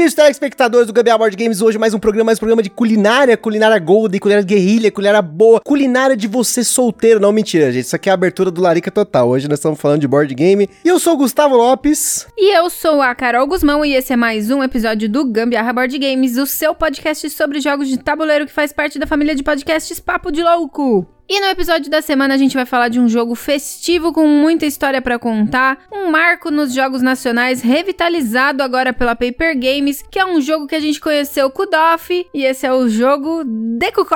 Bem-vindos, telespectadores do Gabriel Board Games. Hoje mais um programa, mais um programa de culinária, culinária golden, culinária guerrilha, culinária boa, culinária de você solteiro. Não, mentira, gente. Isso aqui é a abertura do Larica Total. Hoje nós estamos falando de board game. E eu sou o Gustavo Lopes. E eu sou a Carol Guzmão e esse é mais um episódio do Gambiarra Board Games, o seu podcast sobre jogos de tabuleiro que faz parte da família de podcasts Papo de Louco. E no episódio da semana a gente vai falar de um jogo festivo com muita história para contar, um marco nos jogos nacionais revitalizado agora pela Paper Games, que é um jogo que a gente conheceu com o Doff, e esse é o jogo The Cook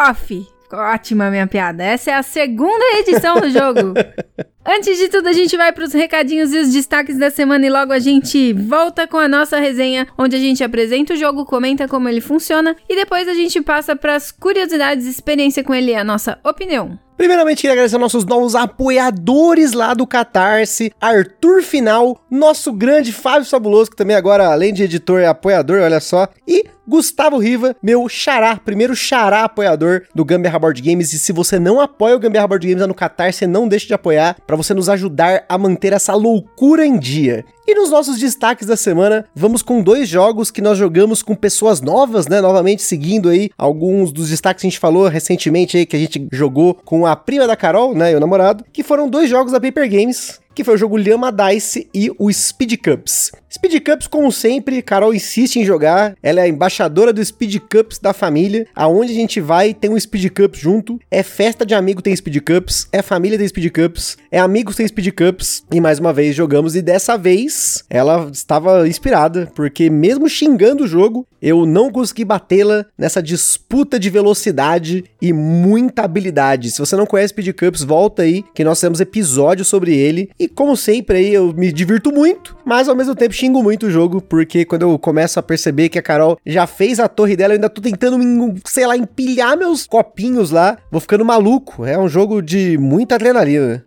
Ótima minha piada. Essa é a segunda edição do jogo. Antes de tudo, a gente vai para os recadinhos e os destaques da semana e logo a gente volta com a nossa resenha, onde a gente apresenta o jogo, comenta como ele funciona e depois a gente passa para as curiosidades, experiência com ele e a nossa opinião. Primeiramente, queria agradecer aos nossos novos apoiadores lá do Catarse, Arthur Final, nosso grande Fábio Fabuloso, que também agora, além de editor, é apoiador, olha só, e Gustavo Riva, meu xará, primeiro xará apoiador do Gambiarra Board Games. E se você não apoia o Gambiarra Board Games lá no Catarse, não deixe de apoiar para você nos ajudar a manter essa loucura em dia. E nos nossos destaques da semana, vamos com dois jogos que nós jogamos com pessoas novas, né? Novamente seguindo aí alguns dos destaques que a gente falou recentemente aí, que a gente jogou com a prima da Carol, né? E o namorado, que foram dois jogos da Paper Games, que foi o jogo Lhama Dice e o Speed Cups. Speed Cups, como sempre, Carol insiste em jogar. Ela é a embaixadora do Speed Cups da família. Aonde a gente vai, tem um Speed Cups junto. É festa de amigo, tem Speed Cups. É família, tem Speed Cups. É amigos, tem Speed Cups. E mais uma vez jogamos. E dessa vez ela estava inspirada, porque mesmo xingando o jogo, eu não consegui batê-la nessa disputa de velocidade e muita habilidade. Se você não conhece Speed Cups, volta aí, que nós temos episódio sobre ele. E como sempre aí, eu me divirto muito, mas ao mesmo tempo xingo muito o jogo, porque quando eu começo a perceber que a Carol já fez a torre dela, eu ainda tô tentando, sei lá, empilhar meus copinhos lá, vou ficando maluco. É um jogo de muita adrenalina.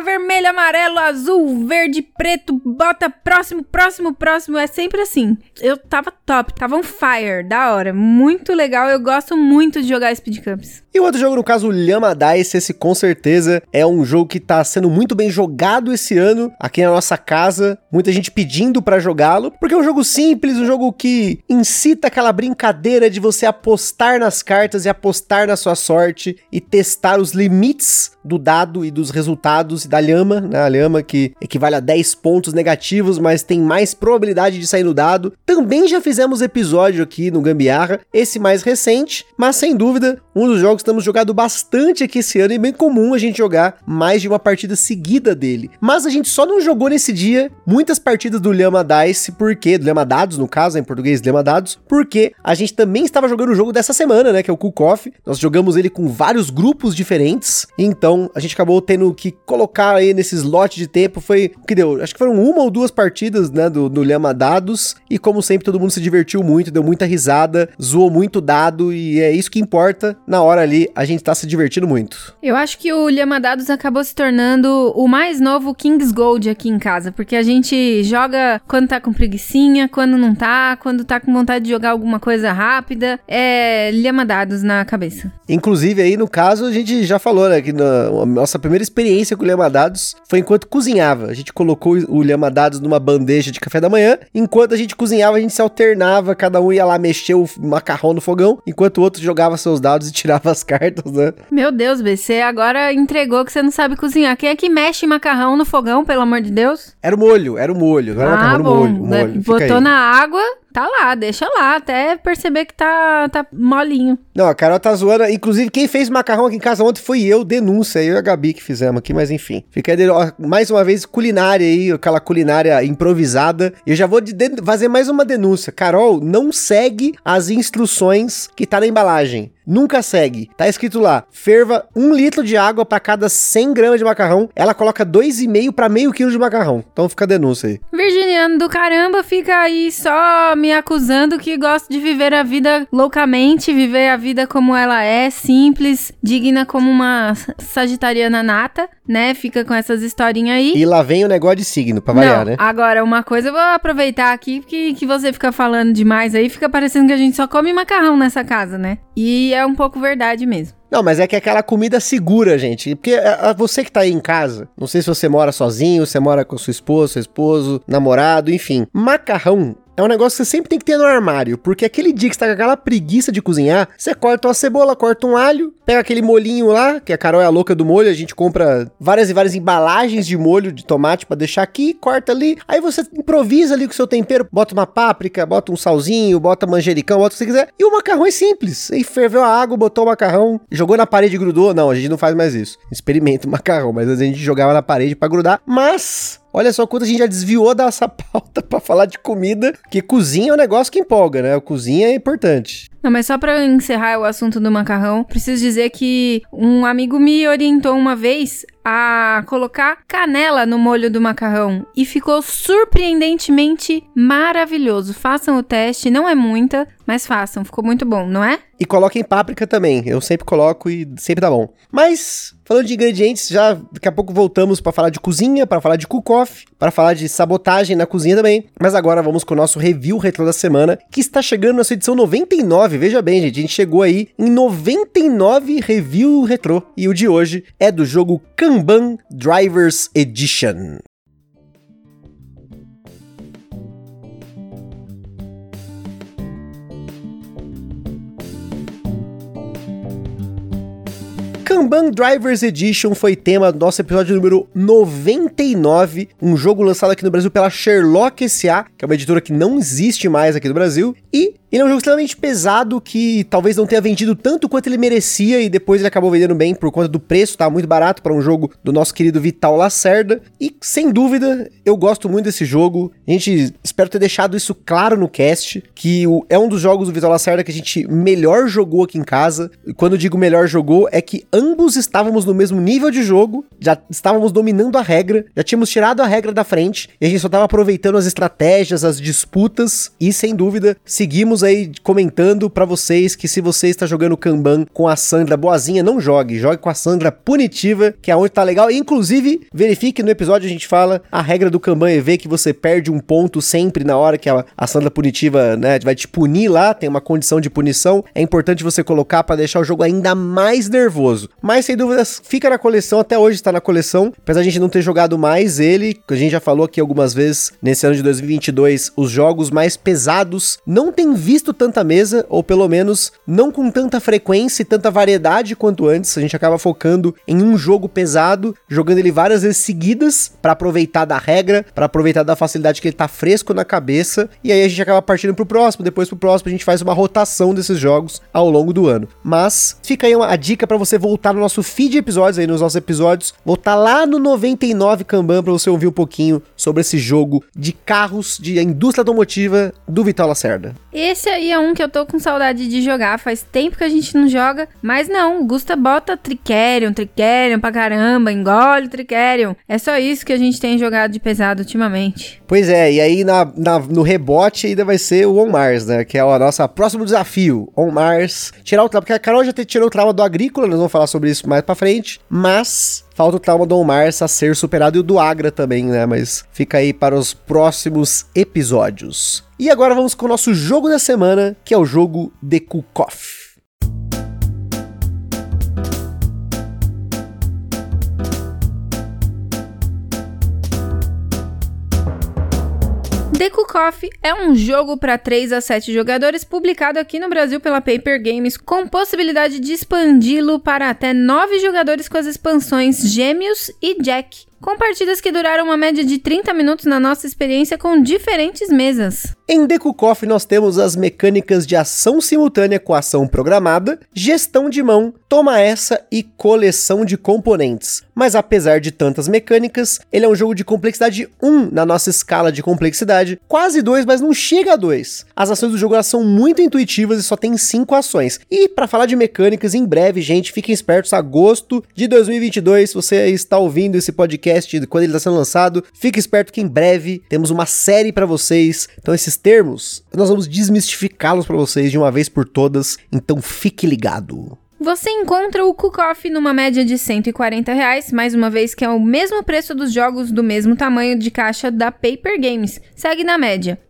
Vermelho, amarelo, azul, verde, preto, bota próximo, próximo, próximo. É sempre assim. Eu tava top, tava on fire, da hora. Muito legal, eu gosto muito de jogar Speed Cups. E o outro jogo, no caso, o Dice, esse com certeza é um jogo que tá sendo muito bem jogado esse ano aqui na nossa casa. Muita gente pedindo para jogá-lo, porque é um jogo simples, um jogo que incita aquela brincadeira de você apostar nas cartas e apostar na sua sorte e testar os limites do dado e dos resultados da lhama, né? A lhama que equivale a 10 pontos negativos, mas tem mais probabilidade de sair no dado. Também já fizemos episódio aqui no Gambiarra, esse mais recente, mas sem dúvida, um dos jogos que estamos jogando bastante aqui esse ano e bem comum a gente jogar mais de uma partida seguida dele. Mas a gente só não jogou nesse dia muitas partidas do Lhama Dice, porque, do Lhama Dados, no caso, em português, Lhama Dados, porque a gente também estava jogando o jogo dessa semana, né, que é o Cook Off. Nós jogamos ele com vários grupos diferentes, então a gente acabou tendo que colocar aí nesses lotes de tempo. Foi o que deu? Acho que foram uma ou duas partidas, né? Do, do Lhama Dados. E como sempre, todo mundo se divertiu muito, deu muita risada, zoou muito dado. E é isso que importa. Na hora ali, a gente tá se divertindo muito. Eu acho que o Lhama Dados acabou se tornando o mais novo King's Gold aqui em casa. Porque a gente joga quando tá com preguiçinha, quando não tá, quando tá com vontade de jogar alguma coisa rápida. É Lhama Dados na cabeça. Inclusive, aí no caso, a gente já falou, né? Que no, a nossa primeira experiência com o Lhamadados foi enquanto cozinhava. A gente colocou o Lhamadados numa bandeja de café da manhã. Enquanto a gente cozinhava, a gente se alternava. Cada um ia lá mexer o macarrão no fogão, enquanto o outro jogava seus dados tirava as cartas, né? Meu Deus, BC, agora entregou que você não sabe cozinhar. Quem é que mexe macarrão no fogão, pelo amor de Deus? Era o molho, era o molho. Não era ah, macarrão, bom. molho. molho. Botou na água, tá lá, deixa lá, até perceber que tá, tá molinho. Não, a Carol tá zoando. Inclusive, quem fez macarrão aqui em casa ontem foi eu, denúncia. Eu e a Gabi que fizemos aqui, mas enfim. Fica aí, mais uma vez, culinária aí, aquela culinária improvisada. Eu já vou de, fazer mais uma denúncia. Carol, não segue as instruções que tá na embalagem. Nunca segue. Tá escrito lá: ferva um litro de água para cada 100 gramas de macarrão. Ela coloca 2,5 para meio quilo de macarrão. Então fica a denúncia aí. Virginiano do caramba, fica aí só me acusando que gosto de viver a vida loucamente, viver a vida como ela é, simples, digna como uma sagitariana nata, né? Fica com essas historinhas aí. E lá vem o negócio de signo, pra variar, Não, né? Agora, uma coisa eu vou aproveitar aqui, que, que você fica falando demais aí, fica parecendo que a gente só come macarrão nessa casa, né? E é um pouco verdade mesmo. Não, mas é que é aquela comida segura, gente. Porque a, a- você que tá aí em casa, não sei se você mora sozinho, você mora com sua esposa, seu esposo, namorado, enfim. Macarrão é um negócio que você sempre tem que ter no armário. Porque aquele dia que você tá com aquela preguiça de cozinhar, você corta uma cebola, corta um alho, pega aquele molhinho lá, que a Carol é a louca do molho, a gente compra várias e várias embalagens de molho de tomate pra deixar aqui, corta ali. Aí você improvisa ali com o seu tempero, bota uma páprica, bota um salzinho, bota manjericão, bota o que você quiser. E o macarrão é simples. Aí ferveu a água, botou o macarrão, jogou na parede e grudou. Não, a gente não faz mais isso. Experimenta o macarrão, mas a gente jogava na parede pra grudar. Mas Olha só quanto a gente já desviou dessa pauta pra falar de comida, que cozinha é um negócio que empolga, né? Cozinha é importante. Não, mas só pra encerrar o assunto do macarrão, preciso dizer que um amigo me orientou uma vez a colocar canela no molho do macarrão e ficou surpreendentemente maravilhoso. Façam o teste, não é muita, mas façam, ficou muito bom, não é? E coloquem páprica também. Eu sempre coloco e sempre dá bom. Mas, falando de ingredientes, já daqui a pouco voltamos pra falar de cozinha, pra falar de cook-off, pra falar de sabotagem na cozinha também. Mas agora vamos com o nosso review retrô da semana, que está chegando na sua edição 99. Veja bem, gente, a gente chegou aí em 99 review retrô. E o de hoje é do jogo Kanban Drivers Edition. Kanban Drivers Edition foi tema do nosso episódio número 99, um jogo lançado aqui no Brasil pela Sherlock S.A., que é uma editora que não existe mais aqui no Brasil, e ele é um jogo extremamente pesado que talvez não tenha vendido tanto quanto ele merecia e depois ele acabou vendendo bem por conta do preço, tá muito barato para um jogo do nosso querido Vital Lacerda. E sem dúvida, eu gosto muito desse jogo. A gente espero ter deixado isso claro no cast, que é um dos jogos do Vital Lacerda que a gente melhor jogou aqui em casa. E quando eu digo melhor jogou, é que ambos estávamos no mesmo nível de jogo, já estávamos dominando a regra, já tínhamos tirado a regra da frente e a gente só estava aproveitando as estratégias, as disputas e sem dúvida seguimos aí comentando pra vocês que se você está jogando Kanban com a Sandra boazinha, não jogue, jogue com a Sandra punitiva, que é onde tá legal. E, inclusive, verifique no episódio a gente fala a regra do Kanban EV que você perde um ponto sempre na hora que a, a Sandra punitiva, né, vai te punir lá, tem uma condição de punição. É importante você colocar pra deixar o jogo ainda mais nervoso. Mas sem dúvidas, fica na coleção, até hoje está na coleção, apesar a gente não ter jogado mais ele, a gente já falou aqui algumas vezes nesse ano de 2022, os jogos mais pesados não tem visto tanta mesa, ou pelo menos não com tanta frequência e tanta variedade quanto antes. A gente acaba focando em um jogo pesado, jogando ele várias vezes seguidas para aproveitar da regra, para aproveitar da facilidade que ele tá fresco na cabeça, e aí a gente acaba partindo pro próximo, depois pro próximo a gente faz uma rotação desses jogos ao longo do ano. Mas fica aí uma, a dica para você voltar no nosso feed de episódios aí nos nossos episódios, voltar lá no 99 Kanban para você ouvir um pouquinho sobre esse jogo de carros de indústria automotiva do Vital Lacerda. Esse aí é um que eu tô com saudade de jogar. Faz tempo que a gente não joga. Mas não, o Gusta bota Tricerion, Tricerion pra caramba, engole Tricerion. É só isso que a gente tem jogado de pesado ultimamente. Pois é, e aí na, na- no rebote ainda vai ser o On Mars, né? Que é o nosso próximo desafio. On Mars. Tirar o trauma, porque a Carol já te- tirou o trauma do agrícola, nós vamos falar sobre isso mais pra frente. Mas falta o trauma do Mars a ser superado e o do Agra também, né? Mas fica aí para os próximos episódios. E agora vamos com o nosso jogo da semana, que é o jogo The Cook-Off. The Cook Off é um jogo para 3 a 7 jogadores publicado aqui no Brasil pela Paper Games, com possibilidade de expandi-lo para até 9 jogadores com as expansões Gêmeos e Jack, com partidas que duraram uma média de 30 minutos na nossa experiência com diferentes mesas. Em The Cook-Off nós temos as mecânicas de ação simultânea com ação programada, gestão de mão, toma essa e coleção de componentes. Mas apesar de tantas mecânicas, ele é um jogo de complexidade 1 na nossa escala de complexidade, quase quase 2, mas não chega a 2. As ações do jogo são muito intuitivas e só tem 5 ações. E para falar de mecânicas, em breve, gente, fiquem espertos, agosto de 2022, se você está ouvindo esse podcast quando ele está sendo lançado, fique esperto que em breve temos uma série para vocês. Então esses termos, nós vamos desmistificá-los para vocês de uma vez por todas, então fique ligado. Você encontra o Cook numa média de 140 reais, mais uma vez que é o mesmo preço dos jogos do mesmo tamanho de caixa da Paper Games. Segue na média.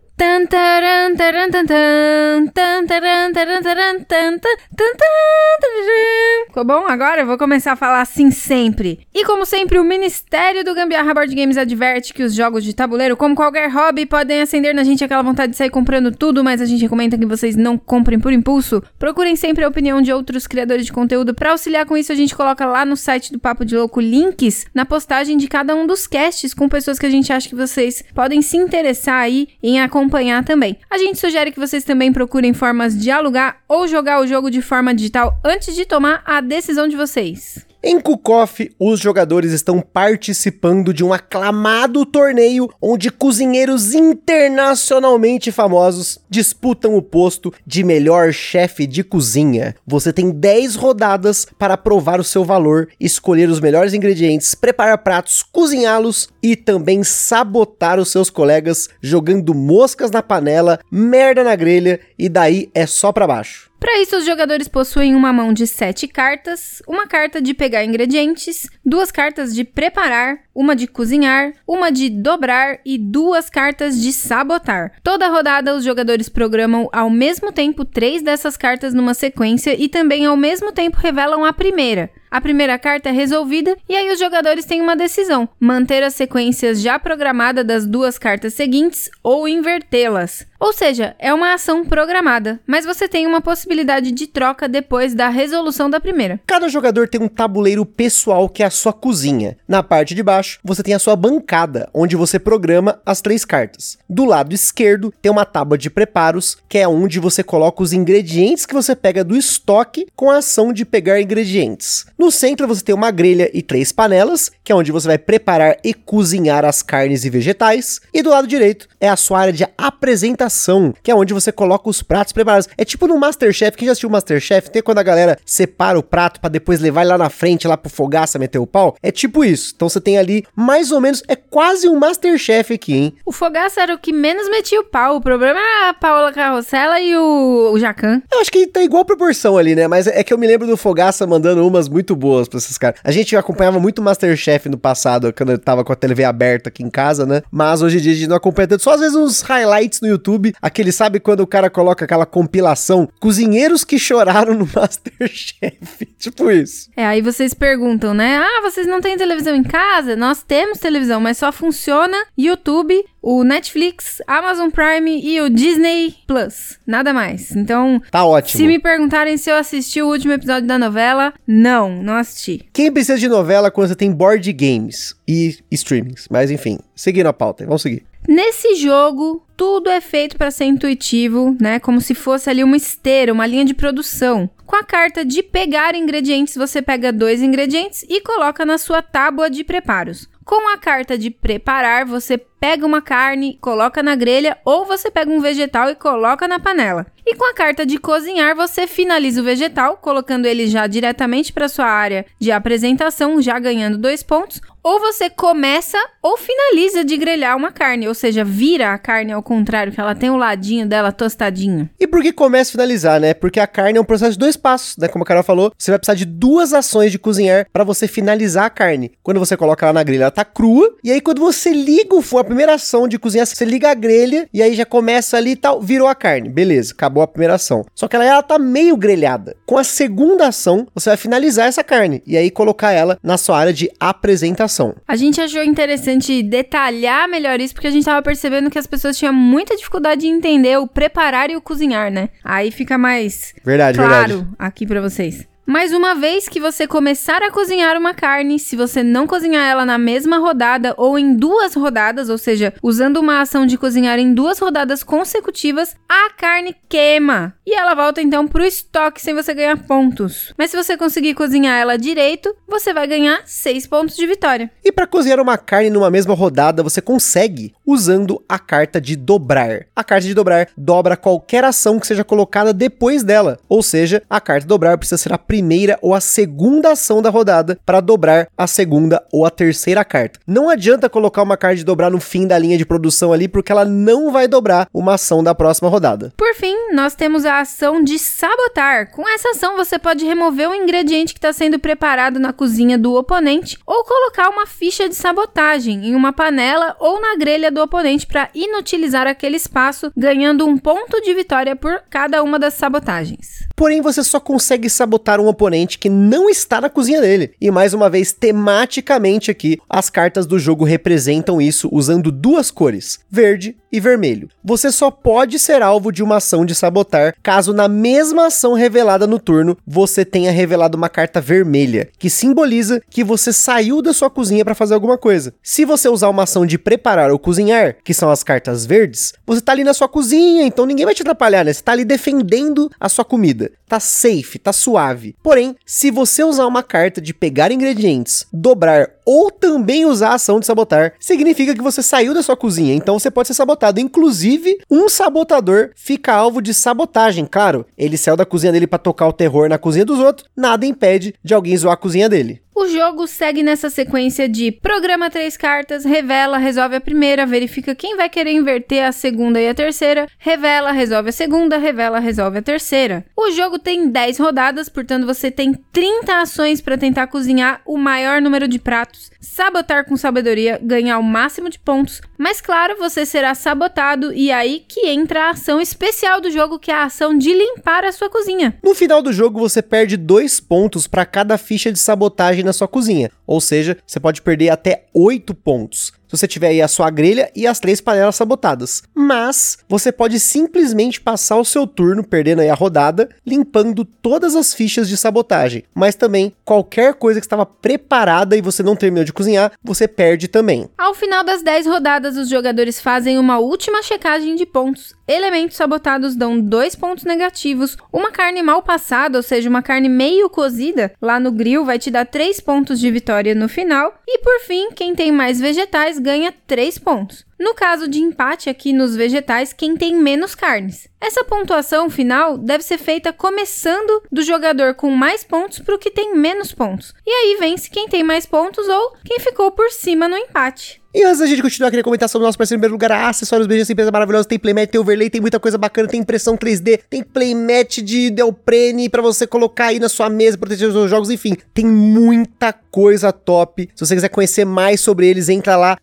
Ficou bom? Agora eu vou começar a falar assim sempre. E como sempre, o Ministério do Gambiarra Board Games adverte que os jogos de tabuleiro, como qualquer hobby, podem acender na gente aquela vontade de sair comprando tudo, mas a gente recomenda que vocês não comprem por impulso. Procurem sempre a opinião de outros criadores de conteúdo. Para auxiliar com isso, a gente coloca lá no site do Papo de Louco links na postagem de cada um dos casts com pessoas que a gente acha que vocês podem se interessar aí em acompanhar acompanhar também. A gente sugere que vocês também procurem formas de alugar ou jogar o jogo de forma digital antes de tomar a decisão de vocês. Em Kukoff, os jogadores estão participando de um aclamado torneio onde cozinheiros internacionalmente famosos disputam o posto de melhor chefe de cozinha. Você tem 10 rodadas para provar o seu valor, escolher os melhores ingredientes, preparar pratos, cozinhá-los e também sabotar os seus colegas jogando moscas na panela, merda na grelha e daí é só para baixo. Para isso, os jogadores possuem uma mão de sete cartas, uma carta de pegar ingredientes, duas cartas de preparar, uma de cozinhar, uma de dobrar e duas cartas de sabotar. Toda rodada, os jogadores programam ao mesmo tempo três dessas cartas numa sequência e também ao mesmo tempo revelam a primeira. A primeira carta é resolvida e aí os jogadores têm uma decisão: manter as sequências já programadas das duas cartas seguintes ou invertê-las. Ou seja, é uma ação programada, mas você tem uma possibilidade de troca depois da resolução da primeira. Cada jogador tem um tabuleiro pessoal que é a sua cozinha. Na parte de baixo, você tem a sua bancada, onde você programa as três cartas. Do lado esquerdo, tem uma tábua de preparos, que é onde você coloca os ingredientes que você pega do estoque com a ação de pegar ingredientes. No centro, você tem uma grelha e três panelas, que é onde você vai preparar e cozinhar as carnes e vegetais. E do lado direito é a sua área de apresentação que é onde você coloca os pratos preparados. É tipo no Masterchef, quem já assistiu o Masterchef, tem quando a galera separa o prato para depois levar lá na frente, lá pro fogaça, meter o pau? É tipo isso. Então você tem ali, mais ou menos, é quase um Masterchef aqui, hein? O fogaça era o que menos metia o pau. O problema era a Paola Carrossela e o, o Jacan. Eu acho que tá igual proporção ali, né? Mas é que eu me lembro do fogaça mandando umas muito boas pra esses caras. A gente acompanhava muito Masterchef no passado, quando eu tava com a TV aberta aqui em casa, né? Mas hoje em dia a gente não acompanha tanto. Só às vezes uns highlights no YouTube, aquele sabe quando o cara coloca aquela compilação cozinheiros que choraram no Masterchef, tipo isso. É, aí vocês perguntam, né? Ah, vocês não têm televisão em casa? Nós temos televisão, mas só funciona YouTube, o Netflix, Amazon Prime e o Disney Plus. Nada mais. Então, tá ótimo. Se me perguntarem se eu assisti o último episódio da novela, não, não assisti. Quem precisa de novela quando você tem board games e streamings? Mas enfim, seguindo a pauta, vamos seguir. Nesse jogo, tudo é feito para ser intuitivo, né? Como se fosse ali uma esteira, uma linha de produção. Com a carta de pegar ingredientes, você pega dois ingredientes e coloca na sua tábua de preparos. Com a carta de preparar, você pega uma carne, coloca na grelha ou você pega um vegetal e coloca na panela. E com a carta de cozinhar, você finaliza o vegetal, colocando ele já diretamente para sua área de apresentação, já ganhando dois pontos, ou você começa ou finaliza de grelhar uma carne, ou seja, vira a carne ao contrário, que ela tem o ladinho dela tostadinho. E por que começa e finalizar, né? Porque a carne é um processo de dois passos, né? Como a Carol falou, você vai precisar de duas ações de cozinhar para você finalizar a carne. Quando você coloca ela na grelha, ela tá crua, e aí quando você liga o fogo, primeira ação de cozinhar, você liga a grelha e aí já começa ali e tal, virou a carne. Beleza, acabou a primeira ação. Só que ela, ela tá meio grelhada. Com a segunda ação, você vai finalizar essa carne e aí colocar ela na sua área de apresentação. A gente achou interessante detalhar melhor isso, porque a gente tava percebendo que as pessoas tinham muita dificuldade em entender o preparar e o cozinhar, né? Aí fica mais verdade, claro verdade. aqui para vocês. Mas uma vez que você começar a cozinhar uma carne, se você não cozinhar ela na mesma rodada ou em duas rodadas, ou seja, usando uma ação de cozinhar em duas rodadas consecutivas, a carne queima. E ela volta então pro estoque sem você ganhar pontos. Mas se você conseguir cozinhar ela direito, você vai ganhar 6 pontos de vitória. E para cozinhar uma carne numa mesma rodada, você consegue usando a carta de dobrar. A carta de dobrar dobra qualquer ação que seja colocada depois dela, ou seja, a carta dobrar precisa ser a primeira ou a segunda ação da rodada para dobrar a segunda ou a terceira carta. Não adianta colocar uma carta de dobrar no fim da linha de produção ali, porque ela não vai dobrar uma ação da próxima rodada. Por fim, nós temos a ação de sabotar. Com essa ação, você pode remover um ingrediente que está sendo preparado na cozinha do oponente ou colocar uma ficha de sabotagem em uma panela ou na grelha do oponente para inutilizar aquele espaço, ganhando um ponto de vitória por cada uma das sabotagens. Porém, você só consegue sabotar um oponente que não está na cozinha dele. E mais uma vez, tematicamente aqui, as cartas do jogo representam isso usando duas cores, verde e vermelho. Você só pode ser alvo de uma ação de sabotar caso na mesma ação revelada no turno você tenha revelado uma carta vermelha, que simboliza que você saiu da sua cozinha para fazer alguma coisa. Se você usar uma ação de preparar ou cozinhar, que são as cartas verdes, você tá ali na sua cozinha, então ninguém vai te atrapalhar, né? Você tá ali defendendo a sua comida. Tá safe, tá suave. Porém, se você usar uma carta de pegar ingredientes, dobrar ou também usar a ação de sabotar, significa que você saiu da sua cozinha, então você pode ser sabotado. Inclusive, um sabotador fica alvo de sabotagem, claro. Ele saiu da cozinha dele para tocar o terror na cozinha dos outros, nada impede de alguém zoar a cozinha dele. O jogo segue nessa sequência de programa três cartas, revela, resolve a primeira, verifica quem vai querer inverter a segunda e a terceira, revela, resolve a segunda, revela, resolve a terceira. O jogo tem 10 rodadas, portanto você tem 30 ações para tentar cozinhar o maior número de pratos, sabotar com sabedoria, ganhar o máximo de pontos, mas claro, você será sabotado e aí que entra a ação especial do jogo, que é a ação de limpar a sua cozinha. No final do jogo você perde dois pontos para cada ficha de sabotagem na sua cozinha, ou seja, você pode perder até 8 pontos se você tiver aí a sua grelha e as três panelas sabotadas. Mas você pode simplesmente passar o seu turno, perdendo aí a rodada, limpando todas as fichas de sabotagem. Mas também qualquer coisa que estava preparada e você não terminou de cozinhar, você perde também. Ao final das 10 rodadas, os jogadores fazem uma última checagem de pontos. Elementos sabotados dão dois pontos negativos. Uma carne mal passada, ou seja, uma carne meio cozida, lá no grill vai te dar 3 pontos de vitória no final. E por fim, quem tem mais vegetais ganha 3 pontos. No caso de empate aqui nos vegetais, quem tem menos carnes. Essa pontuação final deve ser feita começando do jogador com mais pontos para o que tem menos pontos. E aí vence quem tem mais pontos ou quem ficou por cima no empate. E antes da gente continuar, queria comentar sobre o nosso parceiro em primeiro lugar, a Acessórios BG, essa empresa maravilhosa, tem playmat, tem overlay, tem muita coisa bacana, tem impressão 3D, tem playmat de Delprene para você colocar aí na sua mesa, proteger os seus jogos, enfim, tem muita coisa top. Se você quiser conhecer mais sobre eles, entra lá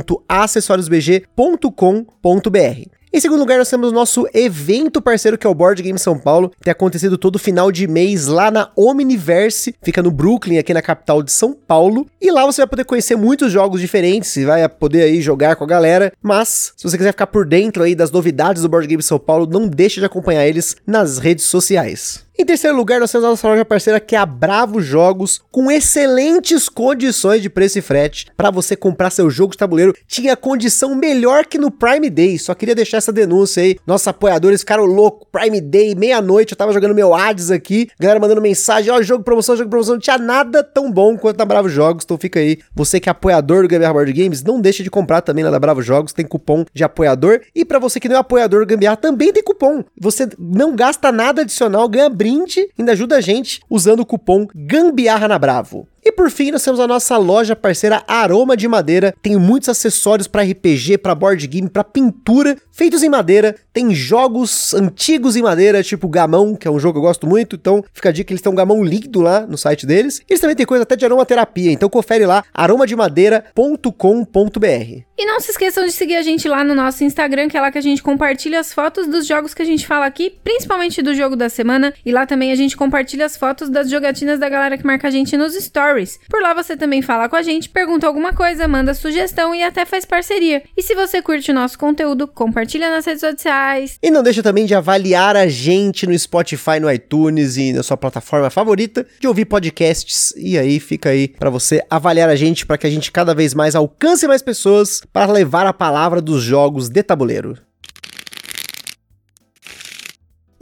www.acessoriosbg.com.br. Em segundo lugar, nós temos o nosso evento parceiro, que é o Board Game São Paulo. Tem acontecido todo final de mês lá na Omniverse, fica no Brooklyn, aqui na capital de São Paulo. E lá você vai poder conhecer muitos jogos diferentes, e vai poder aí jogar com a galera. Mas, se você quiser ficar por dentro aí das novidades do Board Game São Paulo, não deixe de acompanhar eles nas redes sociais. Em terceiro lugar, nós temos a nossa loja parceira que é a Bravo Jogos, com excelentes condições de preço e frete para você comprar seu jogo de tabuleiro. Tinha condição melhor que no Prime Day. Só queria deixar essa denúncia aí. Nossos apoiadores ficaram loucos. Prime Day, meia-noite, eu tava jogando meu Hades aqui. Galera mandando mensagem: ó, oh, jogo promoção, jogo promoção. Não tinha nada tão bom quanto na Bravo Jogos. Então fica aí. Você que é apoiador do Gambiarra Board Games, não deixe de comprar também lá da Bravo Jogos. Tem cupom de apoiador. E para você que não é apoiador do Gambiarra, também tem cupom. Você não gasta nada adicional, ganha brinde brinde, ainda ajuda a gente usando o cupom Gambiarra na Bravo. E por fim, nós temos a nossa loja parceira Aroma de Madeira. Tem muitos acessórios para RPG, para board game, para pintura, feitos em madeira. Tem jogos antigos em madeira, tipo Gamão, que é um jogo que eu gosto muito. Então, fica a dica que eles têm um Gamão líquido lá no site deles. Eles também têm coisa até de aromaterapia. Então, confere lá aromademadeira.com.br. E não se esqueçam de seguir a gente lá no nosso Instagram, que é lá que a gente compartilha as fotos dos jogos que a gente fala aqui, principalmente do jogo da semana. E lá também a gente compartilha as fotos das jogatinas da galera que marca a gente nos stories Stories. Por lá você também fala com a gente, pergunta alguma coisa, manda sugestão e até faz parceria. E se você curte o nosso conteúdo, compartilha nas redes sociais. E não deixa também de avaliar a gente no Spotify, no iTunes e na sua plataforma favorita de ouvir podcasts. E aí fica aí para você avaliar a gente para que a gente cada vez mais alcance mais pessoas para levar a palavra dos jogos de tabuleiro.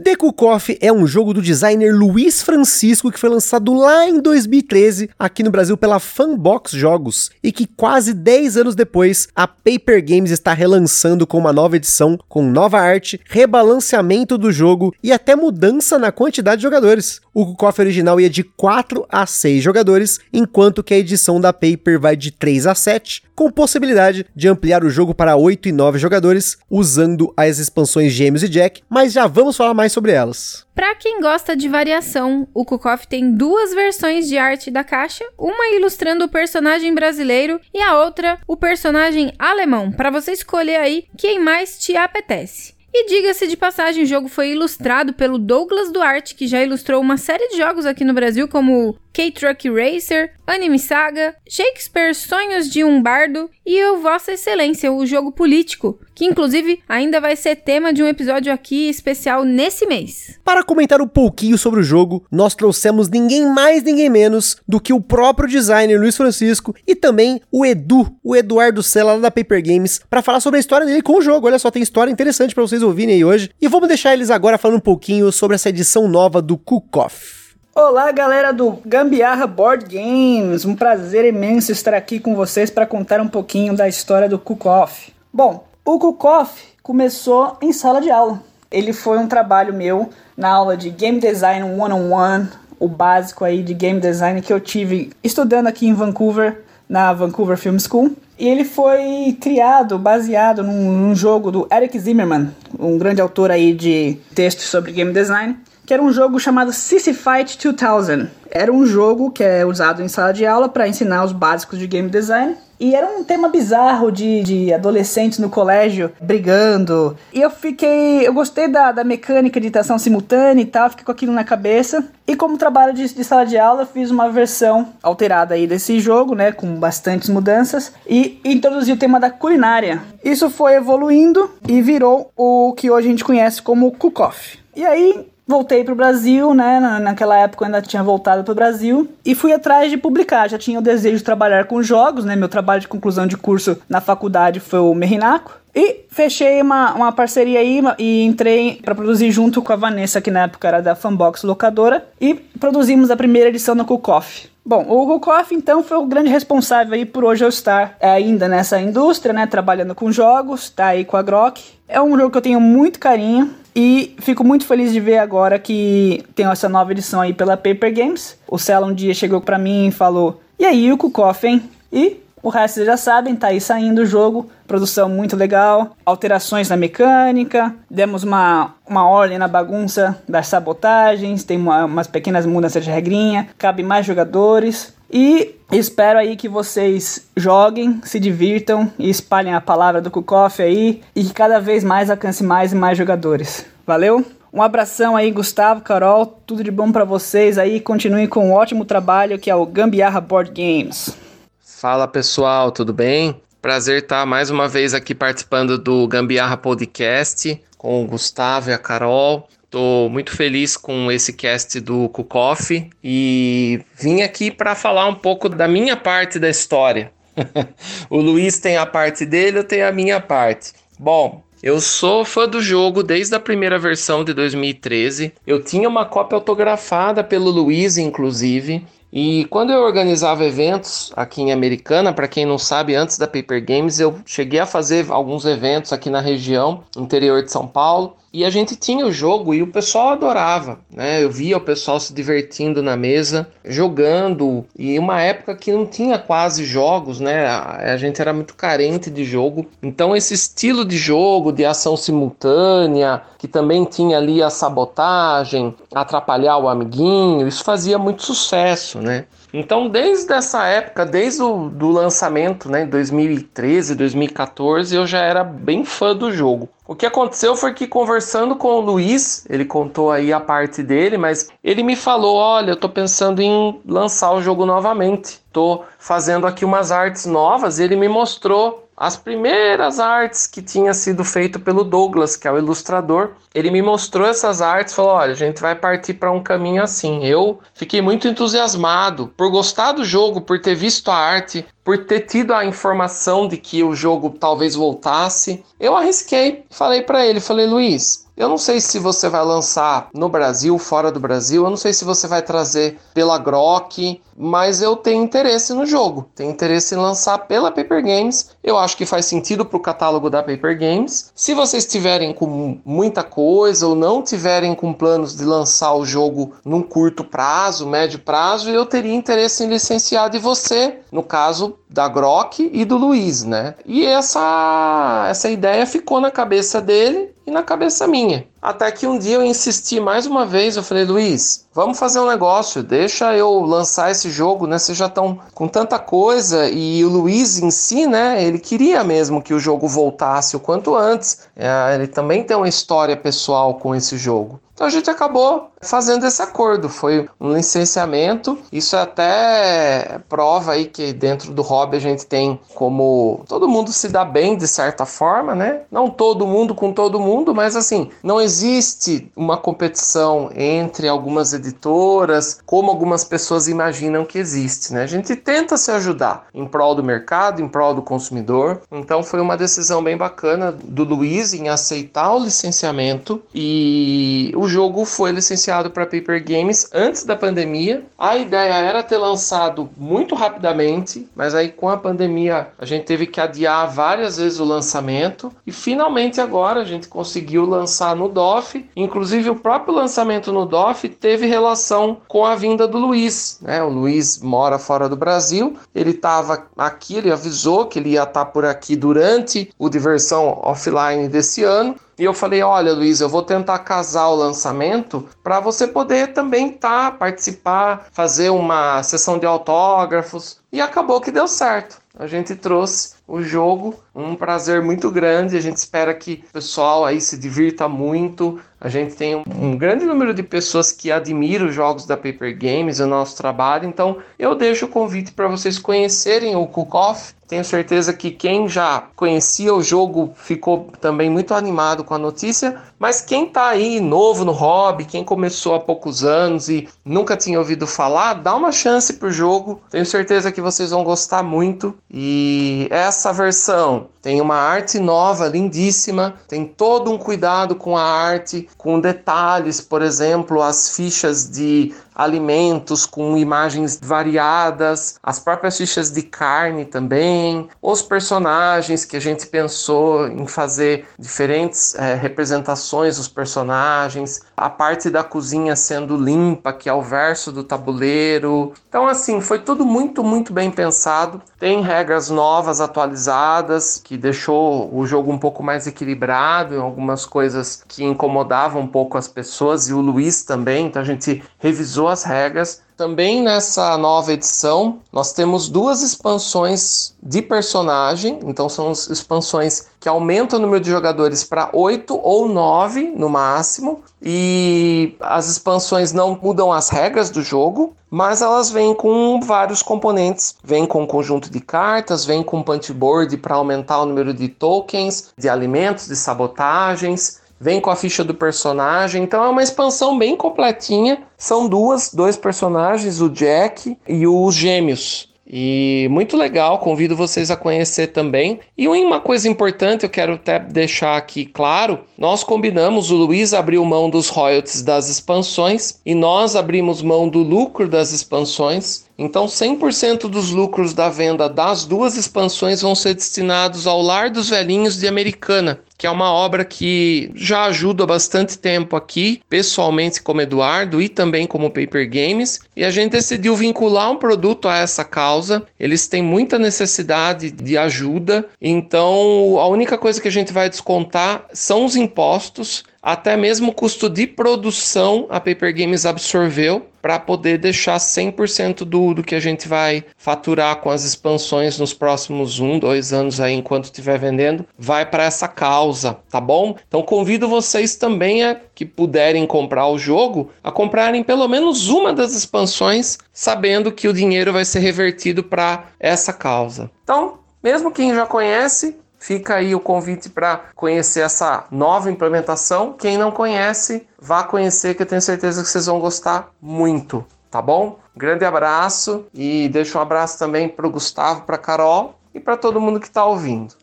The Cook Off é um jogo do designer Luiz Francisco que foi lançado lá em 2013 aqui no Brasil pela Fanbox Jogos e que quase 10 anos depois a Paper Games está relançando com uma nova edição, com nova arte, rebalanceamento do jogo e até mudança na quantidade de jogadores. O Cook Off original ia de 4 a 6 jogadores, enquanto que a edição da Paper vai de 3 a 7, com possibilidade de ampliar o jogo para 8 e 9 jogadores usando as expansões Gêmeos e Jack, mas já vamos falar mais sobre elas. Para quem gosta de variação, o Kukoff tem duas versões de arte da caixa, uma ilustrando o personagem brasileiro e a outra o personagem alemão, para você escolher aí quem mais te apetece. E diga-se de passagem, o jogo foi ilustrado pelo Douglas Duarte, que já ilustrou uma série de jogos aqui no Brasil, como K-Truck Racer, Anime Saga, Shakespeare Sonhos de um Bardo e o Vossa Excelência, o jogo político, que inclusive ainda vai ser tema de um episódio aqui especial nesse mês. Para comentar um pouquinho sobre o jogo, nós trouxemos ninguém mais, ninguém menos do que o próprio designer Luiz Francisco e também o Edu, o Eduardo Sela lá da Paper Games, para falar sobre a história dele com o jogo. Olha só, tem história interessante para vocês ouvirem aí hoje. E vamos deixar eles agora falando um pouquinho sobre essa edição nova do Cook Off. Olá, galera do Gambiarra Board Games. Um prazer imenso estar aqui com vocês para contar um pouquinho da história do Cook Off. Bom, o Cook Off começou em sala de aula. Ele foi um trabalho meu na aula de Game Design One on One, o básico aí de game design que eu tive estudando aqui em Vancouver, na Vancouver Film School. E ele foi criado, baseado num, num jogo do Eric Zimmerman, um grande autor aí de textos sobre game design que era um jogo chamado Sissy Fight 2000. Era um jogo que é usado em sala de aula para ensinar os básicos de game design. E era um tema bizarro de, de adolescentes no colégio brigando. E eu fiquei. Eu gostei da, da mecânica de ação simultânea e tal, fiquei com aquilo na cabeça. E como trabalho de, de sala de aula, fiz uma versão alterada aí desse jogo, né? Com bastantes mudanças. E introduzi o tema da culinária. Isso foi evoluindo e virou o que hoje a gente conhece como cook-off. E aí, voltei para o Brasil, né? naquela época eu ainda tinha voltado para o Brasil e fui atrás de publicar. Já tinha o desejo de trabalhar com jogos, né? Meu trabalho de conclusão de curso na faculdade foi o Merinaco. E fechei uma, uma parceria aí e entrei para produzir junto com a Vanessa, que na época era da Fanbox Locadora, e produzimos a primeira edição no Cook Off. Bom, o Rukoff então foi o grande responsável aí por hoje eu estar ainda nessa indústria, né, trabalhando com jogos, tá aí com a Grok. É um jogo que eu tenho muito carinho e fico muito feliz de ver agora que tem essa nova edição aí pela Paper Games. O Celo um dia chegou para mim e falou: "E aí, o Kukoff, hein?" E o resto vocês já sabem, tá aí saindo o jogo, produção muito legal, alterações na mecânica, demos uma, uma ordem na bagunça das sabotagens, tem uma, umas pequenas mudanças de regrinha, cabe mais jogadores. E espero aí que vocês joguem, se divirtam e espalhem a palavra do Kukoff aí e que cada vez mais alcance mais e mais jogadores. Valeu? Um abração aí, Gustavo, Carol, tudo de bom para vocês aí. Continuem com um ótimo trabalho que é o Gambiarra Board Games. Fala pessoal, tudo bem? Prazer estar mais uma vez aqui participando do Gambiarra Podcast com o Gustavo e a Carol. Estou muito feliz com esse cast do Kukoff e vim aqui para falar um pouco da minha parte da história. o Luiz tem a parte dele, eu tenho a minha parte. Bom, eu sou fã do jogo desde a primeira versão de 2013. Eu tinha uma cópia autografada pelo Luiz, inclusive. E quando eu organizava eventos aqui em Americana, para quem não sabe, antes da Paper Games, eu cheguei a fazer alguns eventos aqui na região interior de São Paulo. E a gente tinha o jogo e o pessoal adorava, né? Eu via o pessoal se divertindo na mesa, jogando, e uma época que não tinha quase jogos, né? A gente era muito carente de jogo. Então esse estilo de jogo, de ação simultânea, que também tinha ali a sabotagem, atrapalhar o amiguinho, isso fazia muito sucesso, né? Então, desde essa época, desde o do lançamento, né, em 2013, 2014, eu já era bem fã do jogo. O que aconteceu foi que conversando com o Luiz, ele contou aí a parte dele, mas ele me falou: "Olha, eu tô pensando em lançar o jogo novamente. Tô fazendo aqui umas artes novas". Ele me mostrou as primeiras artes que tinha sido feito pelo Douglas, que é o ilustrador, ele me mostrou essas artes, falou: "Olha, a gente vai partir para um caminho assim". Eu fiquei muito entusiasmado por gostar do jogo, por ter visto a arte, por ter tido a informação de que o jogo talvez voltasse. Eu arrisquei, falei para ele, falei: "Luiz, eu não sei se você vai lançar no Brasil, fora do Brasil, eu não sei se você vai trazer pela Grok, mas eu tenho interesse no jogo, tenho interesse em lançar pela Paper Games. Eu acho que faz sentido para o catálogo da Paper Games. Se vocês tiverem com muita coisa ou não tiverem com planos de lançar o jogo num curto prazo, médio prazo, eu teria interesse em licenciar de você, no caso da Grok e do Luiz, né? E essa essa ideia ficou na cabeça dele e na cabeça minha. Até que um dia eu insisti mais uma vez, eu falei, Luiz, vamos fazer um negócio, deixa eu lançar esse jogo, né? Vocês já estão com tanta coisa e o Luiz em si, né? Ele queria mesmo que o jogo voltasse o quanto antes. É, ele também tem uma história pessoal com esse jogo. Então a gente acabou fazendo esse acordo. Foi um licenciamento. Isso é até prova aí que dentro do hobby a gente tem como todo mundo se dá bem de certa forma, né? Não todo mundo com todo mundo, mas assim, não existe uma competição entre algumas editoras como algumas pessoas imaginam que existe, né? A gente tenta se ajudar em prol do mercado, em prol do consumidor. Então foi uma decisão bem bacana do Luiz em aceitar o licenciamento e o jogo foi licenciado para Paper Games antes da pandemia. A ideia era ter lançado muito rapidamente, mas aí com a pandemia a gente teve que adiar várias vezes o lançamento e finalmente agora a gente conseguiu lançar no DOF. Inclusive o próprio lançamento no DOF teve relação com a vinda do Luiz, né? O Luiz mora fora do Brasil, ele estava aqui, ele avisou que ele ia estar tá por aqui durante o diversão offline desse ano. E eu falei: olha, Luiz, eu vou tentar casar o lançamento para você poder também tá, participar, fazer uma sessão de autógrafos. E acabou que deu certo. A gente trouxe o jogo, um prazer muito grande. A gente espera que o pessoal aí se divirta muito. A gente tem um grande número de pessoas que admiram os jogos da Paper Games, o nosso trabalho. Então, eu deixo o convite para vocês conhecerem o Cook Off. Tenho certeza que quem já conhecia o jogo ficou também muito animado com a notícia, mas quem está aí novo no hobby, quem começou há poucos anos e nunca tinha ouvido falar, dá uma chance pro jogo. Tenho certeza que vocês vão gostar muito. E essa versão tem uma arte nova, lindíssima, tem todo um cuidado com a arte, com detalhes, por exemplo, as fichas de alimentos com imagens variadas, as próprias fichas de carne também, os personagens que a gente pensou em fazer diferentes é, representações dos personagens, a parte da cozinha sendo limpa, que é o verso do tabuleiro. Então, assim, foi tudo muito, muito bem pensado. Tem regras novas, atualizadas, que deixou o jogo um pouco mais equilibrado em algumas coisas que incomodavam um pouco as pessoas e o Luiz também. Então, a gente revisou as regras. Também nessa nova edição, nós temos duas expansões de personagem, então são expansões que aumentam o número de jogadores para 8 ou 9 no máximo, e as expansões não mudam as regras do jogo, mas elas vêm com vários componentes. Vem com um conjunto de cartas, vem com punch board para aumentar o número de tokens, de alimentos, de sabotagens vem com a ficha do personagem. Então é uma expansão bem completinha. São duas, dois personagens, o Jack e os Gêmeos. E muito legal, convido vocês a conhecer também. E uma coisa importante, eu quero até deixar aqui claro: nós combinamos, o Luiz abriu mão dos royalties das expansões e nós abrimos mão do lucro das expansões. Então, 100% dos lucros da venda das duas expansões vão ser destinados ao Lar dos Velhinhos de Americana, que é uma obra que já ajuda bastante tempo aqui, pessoalmente como Eduardo e também como Paper Games, e a gente decidiu vincular um produto a essa causa. Eles têm muita necessidade de ajuda, então a única coisa que a gente vai descontar são os impostos. Até mesmo o custo de produção a Paper Games absorveu para poder deixar 100% do, do que a gente vai faturar com as expansões nos próximos um, dois anos aí, enquanto estiver vendendo, vai para essa causa, tá bom? Então convido vocês também a que puderem comprar o jogo, a comprarem pelo menos uma das expansões, sabendo que o dinheiro vai ser revertido para essa causa. Então, mesmo quem já conhece, Fica aí o convite para conhecer essa nova implementação. Quem não conhece, vá conhecer que eu tenho certeza que vocês vão gostar muito, tá bom? Grande abraço e deixo um abraço também para o Gustavo, para Carol e para todo mundo que está ouvindo.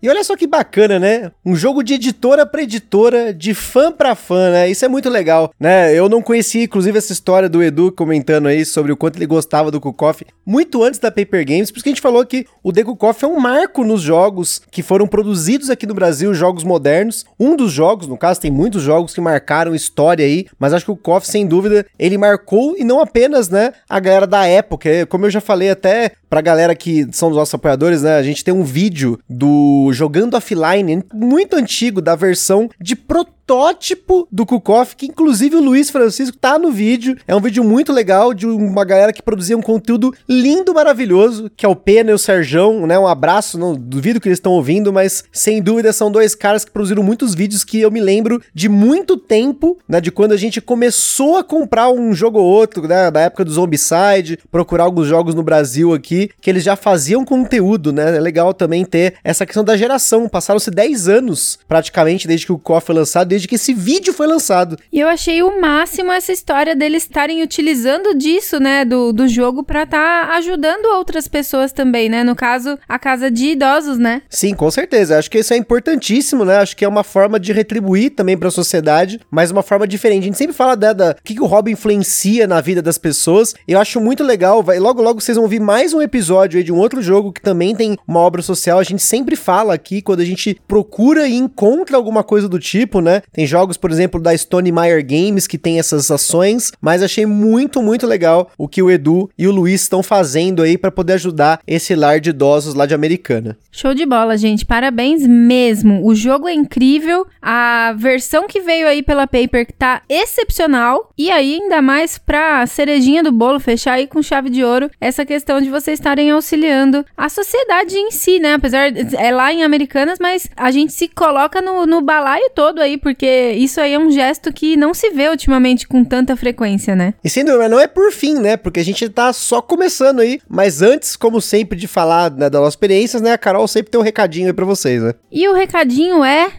E olha só que bacana, né? Um jogo de editora para editora, de fã para fã, né? Isso é muito legal, né? Eu não conhecia, inclusive, essa história do Edu comentando aí sobre o quanto ele gostava do Kukoff muito antes da Paper Games, porque a gente falou que o The Kukoff é um marco nos jogos que foram produzidos aqui no Brasil, jogos modernos. Um dos jogos, no caso, tem muitos jogos que marcaram história aí, mas acho que o Kukoff, sem dúvida, ele marcou e não apenas, né, a galera da época. Como eu já falei até pra galera que são os nossos apoiadores, né, a gente tem um vídeo do Jogando Offline, muito antigo, da versão de protótipo do Kukoff, que inclusive o Luiz Francisco tá no vídeo. É um vídeo muito legal de uma galera que produzia um conteúdo lindo, maravilhoso, que é o Pena e o Serjão, né? Um abraço, não duvido que eles estão ouvindo, mas sem dúvida são dois caras que produziram muitos vídeos que eu me lembro de muito tempo, né? De quando a gente começou a comprar um jogo ou outro, né? Da época do Zombicide, procurar alguns jogos no Brasil aqui, que eles já faziam conteúdo, né? É legal também ter essa questão da geração. Passaram-se 10 anos, praticamente, desde que o KOF foi lançado, desde que esse vídeo foi lançado. E eu achei o máximo essa história deles estarem utilizando disso, né, do, do jogo pra estar tá ajudando outras pessoas também, né? No caso, a casa de idosos, né? Sim, com certeza. Acho que isso é importantíssimo, né? Acho que é uma forma de retribuir também pra sociedade, mas uma forma diferente. A gente sempre fala né, da o que, que o hobby influencia na vida das pessoas. Eu acho muito legal. Vai, logo, logo vocês vão ouvir mais um episódio aí de um outro jogo que também tem uma obra social. A gente sempre fala aqui quando a gente procura e encontra alguma coisa do tipo, né? Tem jogos, por exemplo, da Stone Meyer Games que tem essas ações, mas achei muito, muito legal o que o Edu e o Luiz estão fazendo aí para poder ajudar esse lar de idosos lá de Americana. Show de bola, gente. Parabéns mesmo. O jogo é incrível. A versão que veio aí pela Paper tá excepcional. E aí, ainda mais pra cerejinha do bolo, fechar aí com chave de ouro, essa questão de vocês estarem auxiliando a sociedade em si, né? Apesar, é lá em Americanas, mas a gente se coloca no, no balaio todo aí, porque isso aí é um gesto que não se vê ultimamente com tanta frequência, né? E sem dúvida, não é por fim, né? Porque a gente tá só começando aí. Mas antes, como sempre, de falar né, das nossas experiências, né? A Carol sempre tem um recadinho aí pra vocês, né? E o recadinho é: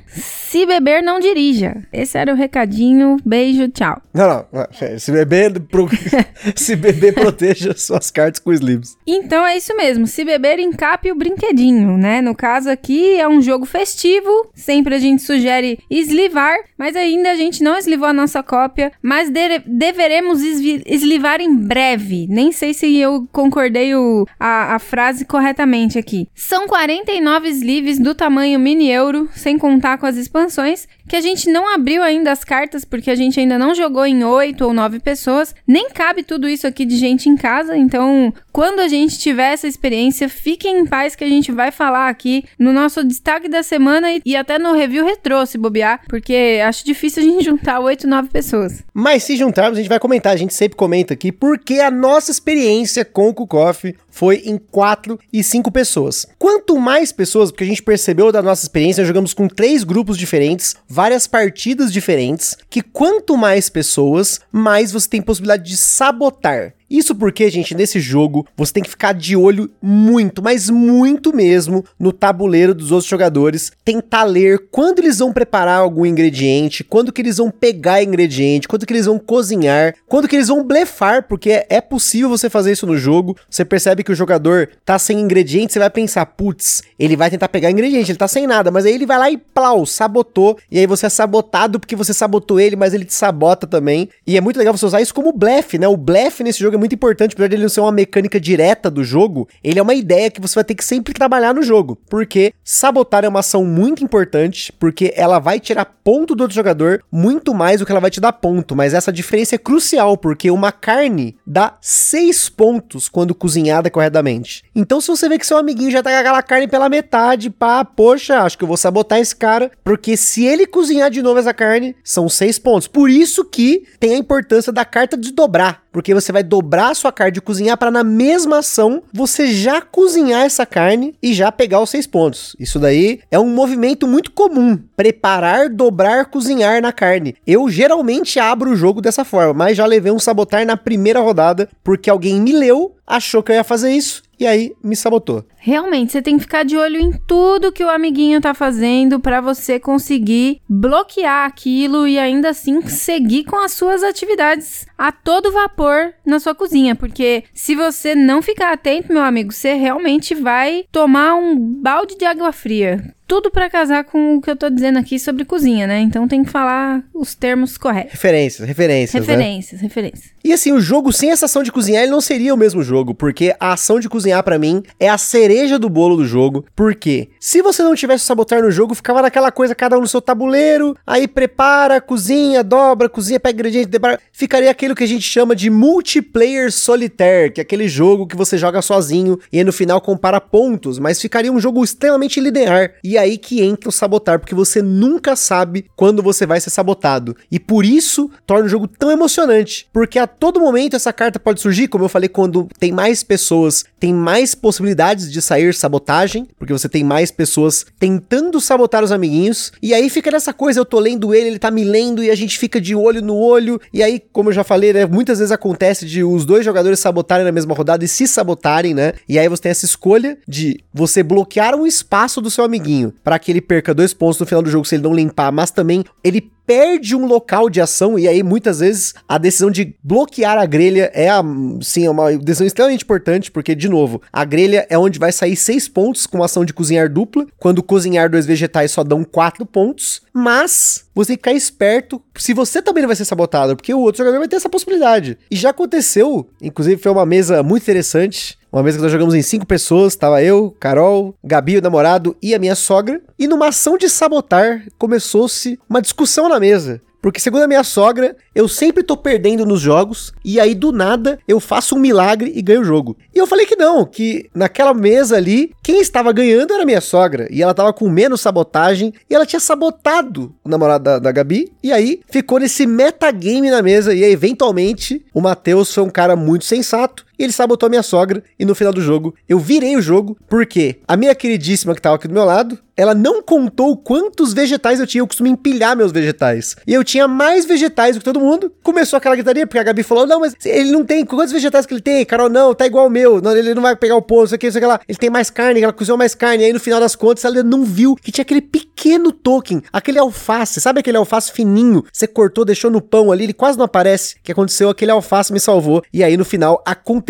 se beber, não dirija. Esse era o recadinho. Beijo, tchau. Não, não. Se beber, pro... se beber, proteja suas cartas com slims. Então é isso mesmo. Se beber, encape o brinquedinho, né? No caso aqui é um jogo festivo. Sempre a gente sugere eslivar, mas ainda a gente não eslivou a nossa cópia. Mas de deveremos eslivar em breve. Nem sei se eu concordei o, a, a frase corretamente aqui. São 49 sleeves do tamanho mini euro, sem contar com as expansões, que a gente não abriu ainda as cartas porque a gente ainda não jogou em 8 ou 9 pessoas. Nem cabe tudo isso aqui de gente em casa, então quando a gente tiver essa experiência, fiquem em paz que a gente vai falar aqui no nosso destaque da semana e, e até no review retrô, se bobear, porque acho difícil a gente juntar 8, 9 pessoas. Mas se juntarmos, a gente vai comentar, a gente sempre comenta aqui, porque a nossa experiência com o Kukoff foi em 4 e 5 pessoas. Quanto mais pessoas, porque a gente percebeu da nossa experiência, jogamos com três grupos diferentes, várias partidas diferentes, que quanto mais pessoas, mais você tem possibilidade de sabotar. Isso porque, gente, nesse jogo você tem que ficar de olho muito, mas muito mesmo no tabuleiro dos outros jogadores, tentar ler quando eles vão preparar algum ingrediente, quando que eles vão pegar ingrediente, quando que eles vão cozinhar, quando que eles vão blefar, porque é possível você fazer isso no jogo. Você percebe que o jogador tá sem ingrediente, você vai pensar, putz, ele vai tentar pegar ingrediente, ele tá sem nada, mas aí ele vai lá e plau, sabotou, e aí você é sabotado porque você sabotou ele, mas ele te sabota também. E é muito legal você usar isso como blefe, né? O blefe nesse jogo é muito importante, apesar dele não ser uma mecânica direta do jogo, ele é uma ideia que você vai ter que sempre trabalhar no jogo, porque sabotar é uma ação muito importante, porque ela vai tirar ponto do outro jogador muito mais do que ela vai te dar ponto, mas essa diferença é crucial, porque uma carne dá 6 pontos quando cozinhada com corretamente. Então, se você vê que seu amiguinho já tá com aquela carne pela metade, pá, poxa, acho que eu vou sabotar esse cara, porque se ele cozinhar de novo essa carne, são seis pontos. Por isso que tem a importância da carta de dobrar, porque você vai dobrar a sua carne de cozinhar para na mesma ação você já cozinhar essa carne e já pegar os seis pontos. Isso daí é um movimento muito comum, preparar, dobrar, cozinhar na carne. Eu geralmente abro o jogo dessa forma, mas já levei um sabotar na primeira rodada porque alguém me leu, achou que eu ia fazer isso e aí me sabotou. Realmente, você tem que ficar de olho em tudo que o amiguinho tá fazendo para você conseguir bloquear aquilo e ainda assim seguir com as suas atividades a todo vapor na sua cozinha, porque se você não ficar atento, meu amigo, você realmente vai tomar um balde de água fria tudo para casar com o que eu tô dizendo aqui sobre cozinha, né? Então tem que falar os termos corretos. Referências, referências. Referências, né? referências. E assim, o jogo sem essa ação de cozinhar, ele não seria o mesmo jogo, porque a ação de cozinhar para mim é a cereja do bolo do jogo. Porque se você não tivesse sabotar no jogo, ficava naquela coisa, cada um no seu tabuleiro, aí prepara, cozinha, dobra, cozinha, pega ingrediente, debara, ficaria aquilo que a gente chama de multiplayer solitaire, que é aquele jogo que você joga sozinho e aí no final compara pontos, mas ficaria um jogo extremamente linear. E aí que entra o sabotar, porque você nunca sabe quando você vai ser sabotado. E por isso torna o jogo tão emocionante, porque a todo momento essa carta pode surgir, como eu falei, quando tem mais pessoas, tem mais possibilidades de sair sabotagem, porque você tem mais pessoas tentando sabotar os amiguinhos. E aí fica nessa coisa, eu tô lendo ele, ele tá me lendo e a gente fica de olho no olho. E aí, como eu já falei, né, muitas vezes acontece de os dois jogadores sabotarem na mesma rodada e se sabotarem, né? E aí você tem essa escolha de você bloquear um espaço do seu amiguinho para que ele perca dois pontos no final do jogo se ele não limpar, mas também ele perde um local de ação e aí muitas vezes a decisão de bloquear a grelha é a, sim, é uma decisão extremamente importante, porque de novo, a grelha é onde vai sair seis pontos com ação de cozinhar dupla, quando cozinhar dois vegetais só dão quatro pontos, mas você ficar esperto se você também não vai ser sabotado, porque o outro jogador vai ter essa possibilidade. E já aconteceu, inclusive foi uma mesa muito interessante, uma mesa que nós jogamos em cinco pessoas, tava eu, Carol, Gabi, o namorado e a minha sogra. E numa ação de sabotar, começou-se uma discussão na mesa. Porque, segundo a minha sogra, eu sempre tô perdendo nos jogos e aí do nada eu faço um milagre e ganho o jogo. E eu falei que não, que naquela mesa ali, quem estava ganhando era minha sogra e ela tava com menos sabotagem e ela tinha sabotado o namorado da, da Gabi. E aí ficou nesse metagame na mesa e aí, eventualmente o Matheus foi um cara muito sensato ele sabotou a minha sogra. E no final do jogo, eu virei o jogo, porque a minha queridíssima que tava aqui do meu lado, ela não contou quantos vegetais eu tinha. Eu costumo empilhar meus vegetais. E eu tinha mais vegetais do que todo mundo. Começou aquela gritaria, porque a Gabi falou: Não, mas ele não tem. Quantos vegetais que ele tem? Carol, não, tá igual o meu. Não, ele não vai pegar o ponto, isso aqui, isso aqui lá. Ele tem mais carne, ela cozinhou mais carne. E aí no final das contas, ela não viu que tinha aquele pequeno token, aquele alface. Sabe aquele alface fininho? Você cortou, deixou no pão ali, ele quase não aparece. O que aconteceu? Aquele alface me salvou. E aí no final aconteceu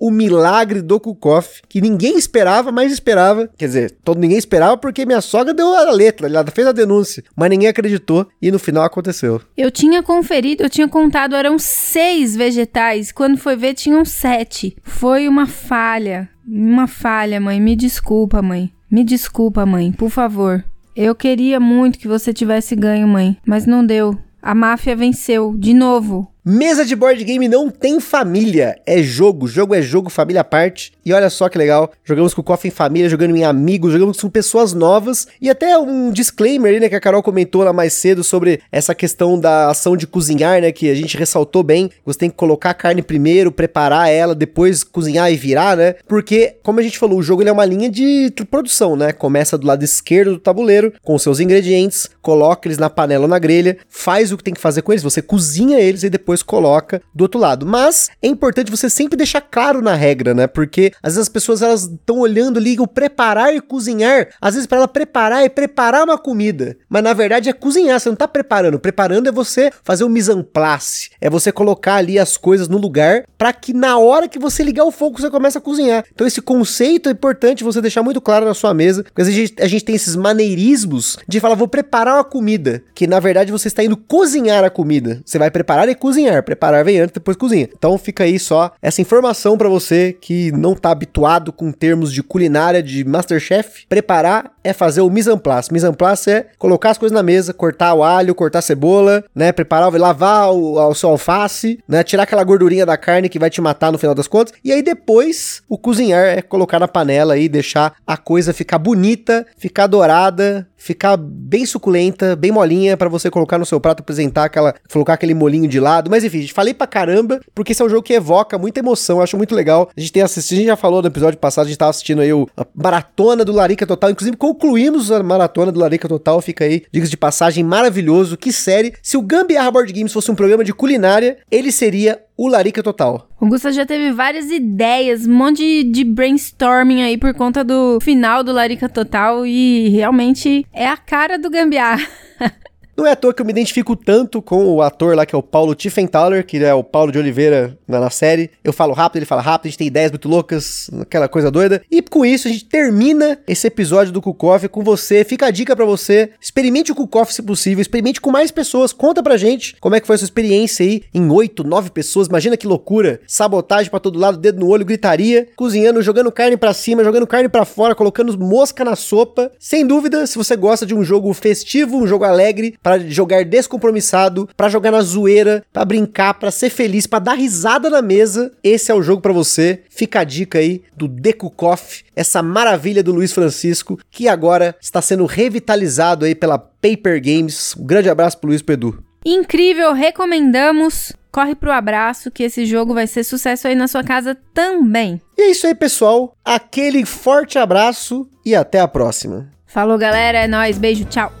o milagre do Kukoff, que ninguém esperava, mas esperava. Quer dizer, todo ninguém esperava porque minha sogra deu a letra, ela fez a denúncia, mas ninguém acreditou e no final aconteceu. Eu tinha conferido, eu tinha contado, eram seis vegetais. Quando foi ver, tinham sete. Foi uma falha. Uma falha, mãe. Me desculpa, mãe. Me desculpa, mãe. Por favor. Eu queria muito que você tivesse ganho, mãe, mas não deu. A máfia venceu, de novo. Mesa de board game não tem família, é jogo. Jogo é jogo, família à parte. E olha só que legal, jogamos com o Coffee em família, jogando em amigos, jogamos com pessoas novas. E até um disclaimer aí, né, que a Carol comentou lá mais cedo sobre essa questão da ação de cozinhar, né, que a gente ressaltou bem. Você tem que colocar a carne primeiro, preparar ela, depois cozinhar e virar, né? Porque, como a gente falou, o jogo ele é uma linha de produção, né? Começa do lado esquerdo do tabuleiro, com seus ingredientes, coloca eles na panela ou na grelha, faz o que tem que fazer com eles, você cozinha eles e depois depois coloca do outro lado. Mas é importante você sempre deixar claro na regra, né? Porque às vezes as pessoas elas estão olhando ali o preparar e cozinhar. Às vezes para ela preparar é preparar uma comida, mas na verdade é cozinhar, você não tá preparando. Preparando é você fazer o mise en place, é você colocar ali as coisas no lugar para que na hora que você ligar o fogo você comece a cozinhar. Então esse conceito é importante você deixar muito claro na sua mesa, porque às vezes a gente tem esses maneirismos de falar vou preparar uma comida, que na verdade você está indo cozinhar a comida. Você vai preparar e cozinhar cozinhar. Preparar vem antes, depois cozinha. Então fica aí só essa informação para você que não tá habituado com termos de culinária de Masterchef. Preparar é fazer o mise en place. Mise en place é colocar as coisas na mesa, cortar o alho, cortar a cebola, né, preparar, lavar o, o seu alface, né, tirar aquela gordurinha da carne que vai te matar no final das contas. E aí depois o cozinhar é colocar na panela e deixar a coisa ficar bonita, ficar dourada, ficar bem suculenta, bem molinha para você colocar no seu prato, apresentar aquela, colocar aquele molinho de lado. Mas enfim, falei pra caramba, porque esse é um jogo que evoca muita emoção, acho muito legal. A gente tem assistido, a gente já falou no episódio passado, a gente tava assistindo aí o, a maratona do Larica Total, inclusive concluímos a maratona do Larica Total, fica aí, dicas de passagem maravilhoso, que série. Se o Gambiarra Board Games fosse um programa de culinária, ele seria o Larica Total. O Gusta já teve várias ideias, um monte de, brainstorming aí por conta do final do Larica Total e realmente é a cara do gambiarra. Não é à toa que eu me identifico tanto com o ator lá que é o Paulo Tiffenthaler, que é o Paulo de Oliveira na, na, série. Eu falo rápido, ele fala rápido, a gente tem ideias muito loucas, aquela coisa doida. E com isso a gente termina esse episódio do Kukoff com você. Fica a dica para você, experimente o Kukoff se possível, experimente com mais pessoas. Conta pra gente como é que foi a sua experiência aí em oito, nove pessoas. Imagina que loucura. Sabotagem para todo lado, dedo no olho, gritaria, cozinhando, jogando carne para cima, jogando carne para fora, colocando mosca na sopa. Sem dúvida, se você gosta de um jogo festivo, um jogo alegre, para jogar descompromissado, para jogar na zoeira, para brincar, para ser feliz, para dar risada na mesa, esse é o jogo para você. Fica a dica aí do Decucoff, essa maravilha do Luiz Francisco, que agora está sendo revitalizado aí pela Paper Games. Um grande abraço pro Luiz Pedu. Incrível, recomendamos. Corre pro abraço que esse jogo vai ser sucesso aí na sua casa também. E é isso aí, pessoal. Aquele forte abraço e até a próxima. Falou, galera. É nóis. Beijo, tchau.